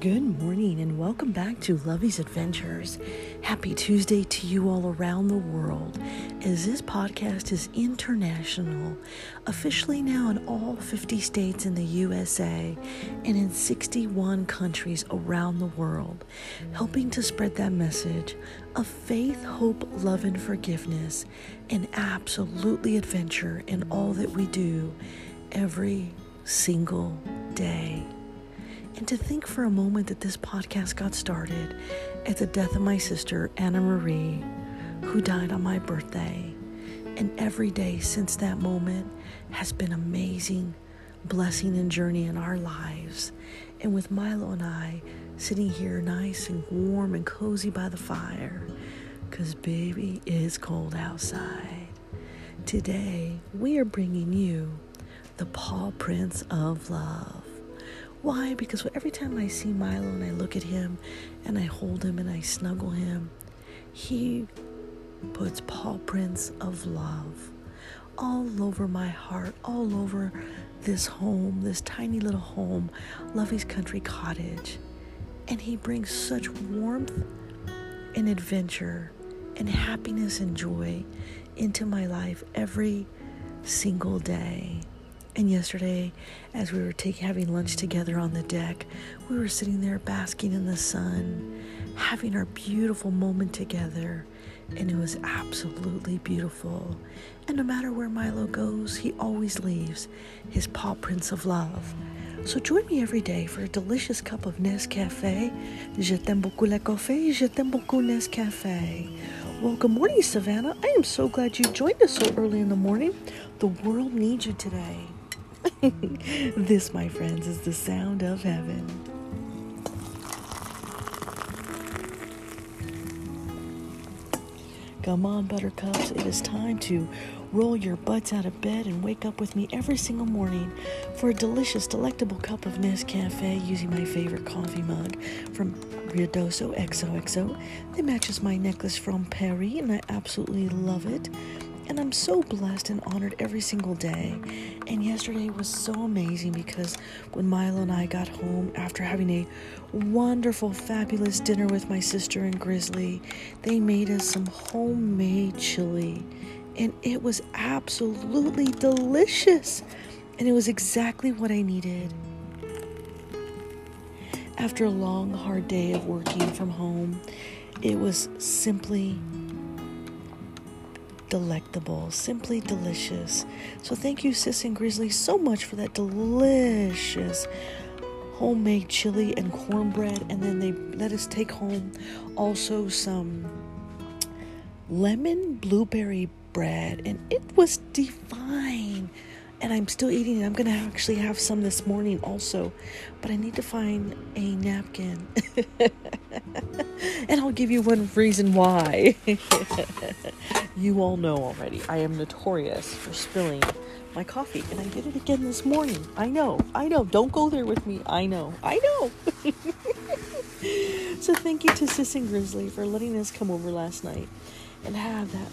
Good morning and welcome back to Lovey's Adventures. Happy Tuesday to you all around the world as this podcast is international, officially now in all 50 states in the USA and in 61 countries around the world, helping to spread that message of faith, hope, love, and forgiveness, and absolutely adventure in all that we do every single day. And to think for a moment that this podcast got started at the death of my sister, Anna Marie, who died on my birthday. And every day since that moment has been amazing blessing and journey in our lives. And with Milo and I sitting here nice and warm and cozy by the fire, because baby, it's cold outside. Today, we are bringing you the paw prints of love. Why? Because every time I see Milo and I look at him and I hold him and I snuggle him, he puts paw prints of love all over my heart, all over this home, this tiny little home, Lovey's Country Cottage. And he brings such warmth and adventure and happiness and joy into my life every single day. And yesterday, as we were having lunch together on the deck, we were sitting there basking in the sun, having our beautiful moment together, and it was absolutely beautiful. And no matter where Milo goes, he always leaves his paw prints of love. So join me every day for a delicious cup of Nescafe. Je t'aime beaucoup le café, je t'aime beaucoup Nescafe. Well, good morning, Savannah. I am so glad you joined us so early in the morning. The world needs you today. this, my friends, is the sound of heaven. Come on, buttercups, it is time to roll your butts out of bed and wake up with me every single morning for a delicious, delectable cup of Nescafe using my favorite coffee mug from Ruidoso XOXO that matches my necklace from Paris, and I absolutely love it. And I'm so blessed and honored every single day. And yesterday was so amazing because when Milo and I got home after having a wonderful, fabulous dinner with my sister and Grizzly, they made us some homemade chili. And it was absolutely delicious. And it was exactly what I needed. After a long, hard day of working from home, it was simply delectable, simply delicious. So thank you, Sis and Grizzly, so much for that delicious homemade chili and cornbread. And then they let us take home also some lemon blueberry bread, and it was divine. And I'm still eating it. I'm gonna actually have some this morning also, but I need to find a napkin. and I'll give you one reason why. you all know already. I am notorious for spilling my coffee, and I did it again this morning. I know, I know. Don't go there with me. I know, I know. so thank you to Sis and Grizzly for letting us come over last night and have that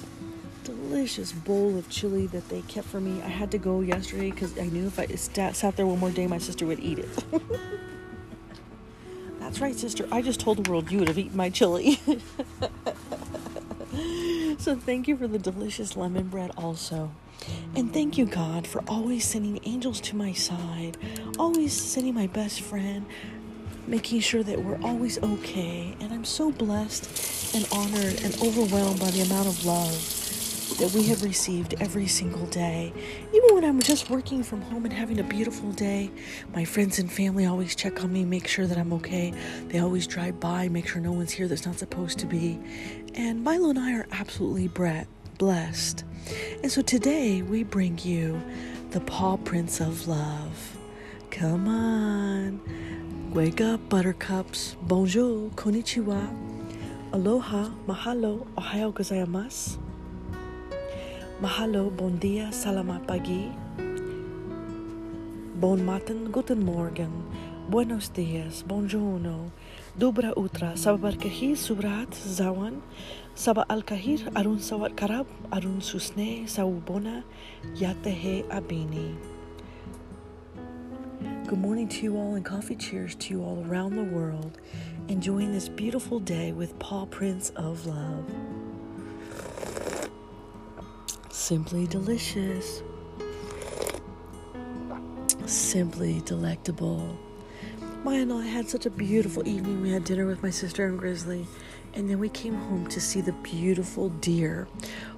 delicious bowl of chili that they kept for me. I had to go yesterday because I knew if I sat there one more day, my sister would eat it. That's right, sister. I just told the world you would have eaten my chili. so thank you for the delicious lemon bread also. And thank you, God, for always sending angels to my side, always sending my best friend, making sure that we're always okay. And I'm so blessed and honored and overwhelmed by the amount of love that we have received every single day. Even when I'm just working from home and having a beautiful day, my friends and family always check on me, make sure that I'm okay. They always drive by, make sure no one's here that's not supposed to be. And Milo and I are absolutely blessed. And so today we bring you the paw prints of love. Come on. Wake up, buttercups. Bonjour, konnichiwa. Aloha, mahalo, ohayo gozaimasu. Mahalo, bon dia, salamat pagi. Bon matin, guten morgen. Buenos dias, buongiorno. Dubra utra, sabar sabarkahir subrat zawan. Saba al-kahir arun sawat karab, arun susne sawubona, yatehe abini. Good morning to you all, and coffee cheers to you all around the world. Enjoying this beautiful day with Paw Prints of Love. Simply delicious, simply delectable. Maya and I had such a beautiful evening. We had dinner with my sister and Grizzly, and then we came home to see the beautiful deer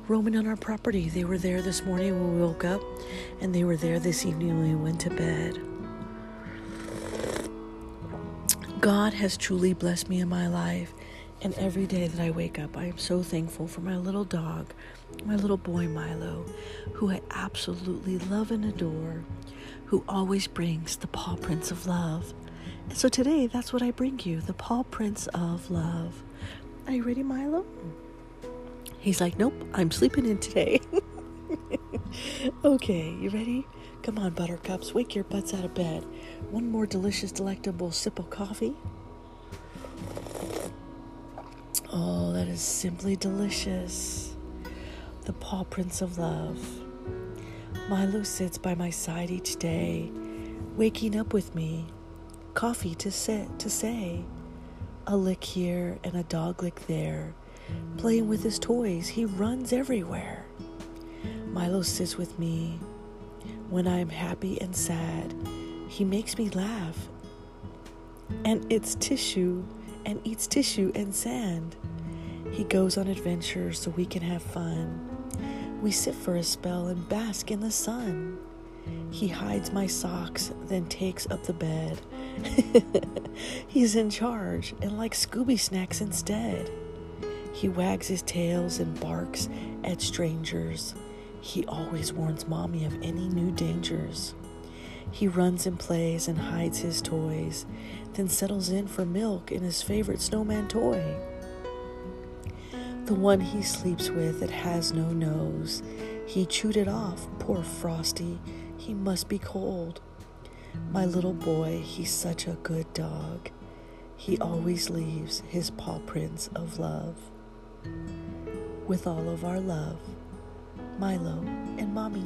roaming on our property. They were there this morning when we woke up, and they were there this evening when we went to bed. God has truly blessed me in my life, and every day that I wake up, I am so thankful for my little dog, my little boy Milo, who I absolutely love and adore, who always brings the paw prints of love. And so today, that's what I bring you the paw prints of love. Are you ready, Milo? He's like, Nope, I'm sleeping in today. okay, you ready? Come on, buttercups, wake your butts out of bed. One more delicious, delectable sip of coffee. Oh, that is simply delicious. The paw prints of love. Milo sits by my side each day, waking up with me. Coffee to sit to say. A lick here and a dog lick there. Playing with his toys, he runs everywhere. Milo sits with me when I am happy and sad. He makes me laugh. And it's tissue and eats tissue and sand. He goes on adventures so we can have fun. We sit for a spell and bask in the sun. He hides my socks, then takes up the bed. He's in charge and likes Scooby snacks instead. He wags his tails and barks at strangers. He always warns Mommy of any new dangers. He runs and plays and hides his toys, then settles in for milk in his favorite snowman toy. The one he sleeps with that has no nose. He chewed it off, poor Frosty. He must be cold. My little boy, he's such a good dog. He always leaves his paw prints of love. With all of our love. Milo, and Mommy.